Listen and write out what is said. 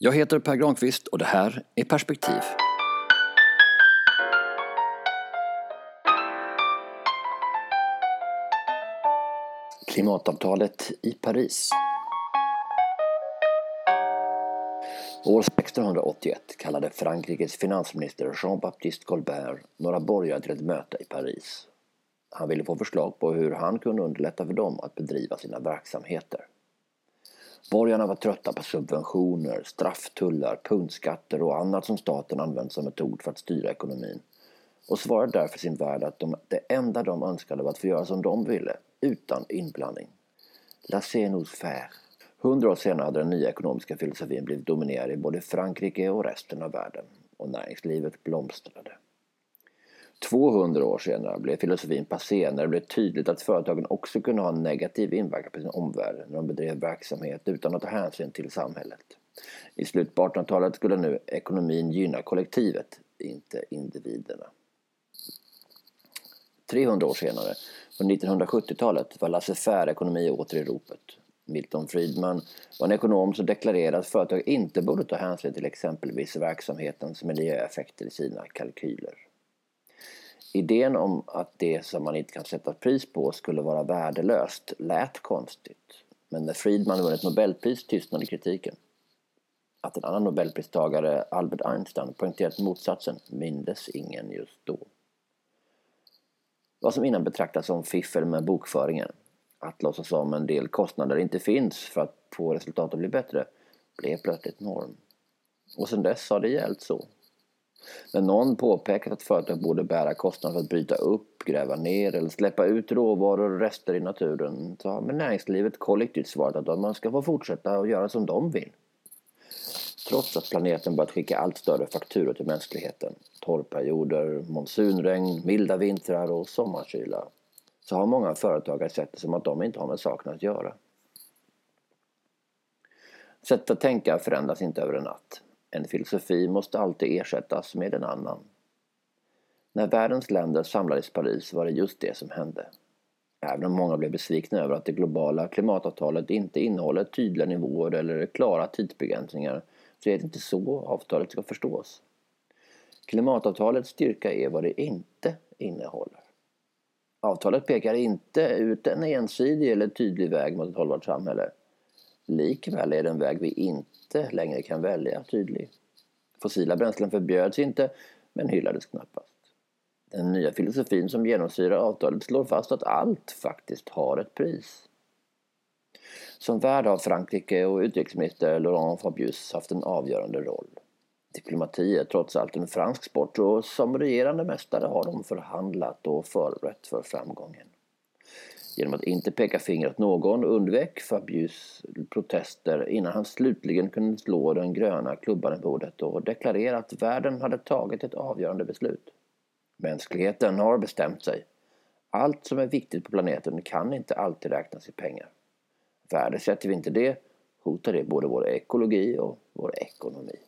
Jag heter Per Granqvist och det här är Perspektiv. Klimatavtalet i Paris. År 1681 kallade Frankrikes finansminister Jean-Baptiste Colbert några borgare till ett möte i Paris. Han ville få förslag på hur han kunde underlätta för dem att bedriva sina verksamheter. Borgarna var trötta på subventioner, strafftullar, punktskatter och annat som staten använt som metod för att styra ekonomin och svarade därför sin värld att de, det enda de önskade var att få göra som de ville, utan inblandning. Laissez-nous faire. Hundra år senare hade den nya ekonomiska filosofin blivit dominerad i både Frankrike och resten av världen och näringslivet blomstrade. 200 år senare blev filosofin passé när det blev tydligt att företagen också kunde ha en negativ inverkan på sin omvärld när de bedrev verksamhet utan att ta hänsyn till samhället. I slutet på 1800-talet skulle nu ekonomin gynna kollektivet, inte individerna. 300 år senare, på 1970-talet, var laissez-faire-ekonomi åter i ropet. Milton Friedman var en ekonom som deklarerade att företag inte borde ta hänsyn till exempelvis verksamhetens miljöeffekter i sina kalkyler. Idén om att det som man inte kan sätta pris på skulle vara värdelöst lät konstigt. Men när Friedman vunnit Nobelpris tystnade kritiken. Att en annan Nobelpristagare, Albert Einstein, poängterat motsatsen mindes ingen just då. Vad som innan betraktas som fiffel med bokföringen, att låtsas som en del kostnader inte finns för att få resultatet att bli bättre, blev plötsligt norm. Och sedan dess har det gällt så. När någon påpekat att företag borde bära kostnaden för att bryta upp, gräva ner eller släppa ut råvaror och rester i naturen så har näringslivet kollektivt svarat att man ska få fortsätta att göra som de vill. Trots att planeten börjat skicka allt större fakturor till mänskligheten, torrperioder, monsunregn, milda vintrar och sommarkyla, så har många företagare sett det som att de inte har med saken att göra. Sättet att tänka förändras inte över en natt. En filosofi måste alltid ersättas med en annan. När världens länder samlades i Paris var det just det som hände. Även om många blev besvikna över att det globala klimatavtalet inte innehåller tydliga nivåer eller klara tidsbegränsningar så är det inte så avtalet ska förstås. Klimatavtalets styrka är vad det inte innehåller. Avtalet pekar inte ut en ensidig eller tydlig väg mot ett hållbart samhälle. Likväl är den väg vi inte längre kan välja tydlig. Fossila bränslen förbjöds inte, men hyllades knappast. Den nya filosofin som genomsyrar avtalet slår fast att allt faktiskt har ett pris. Som värd har Frankrike och utrikesminister Laurent Fabius haft en avgörande roll. Diplomati är trots allt en fransk sport och som regerande mästare har de förhandlat och förberett för framgången. Genom att inte peka finger åt någon undvek Fabius protester innan han slutligen kunde slå den gröna klubban i bordet och deklarera att världen hade tagit ett avgörande beslut. Mänskligheten har bestämt sig. Allt som är viktigt på planeten kan inte alltid räknas i pengar. Värdesätter vi inte det hotar det både vår ekologi och vår ekonomi.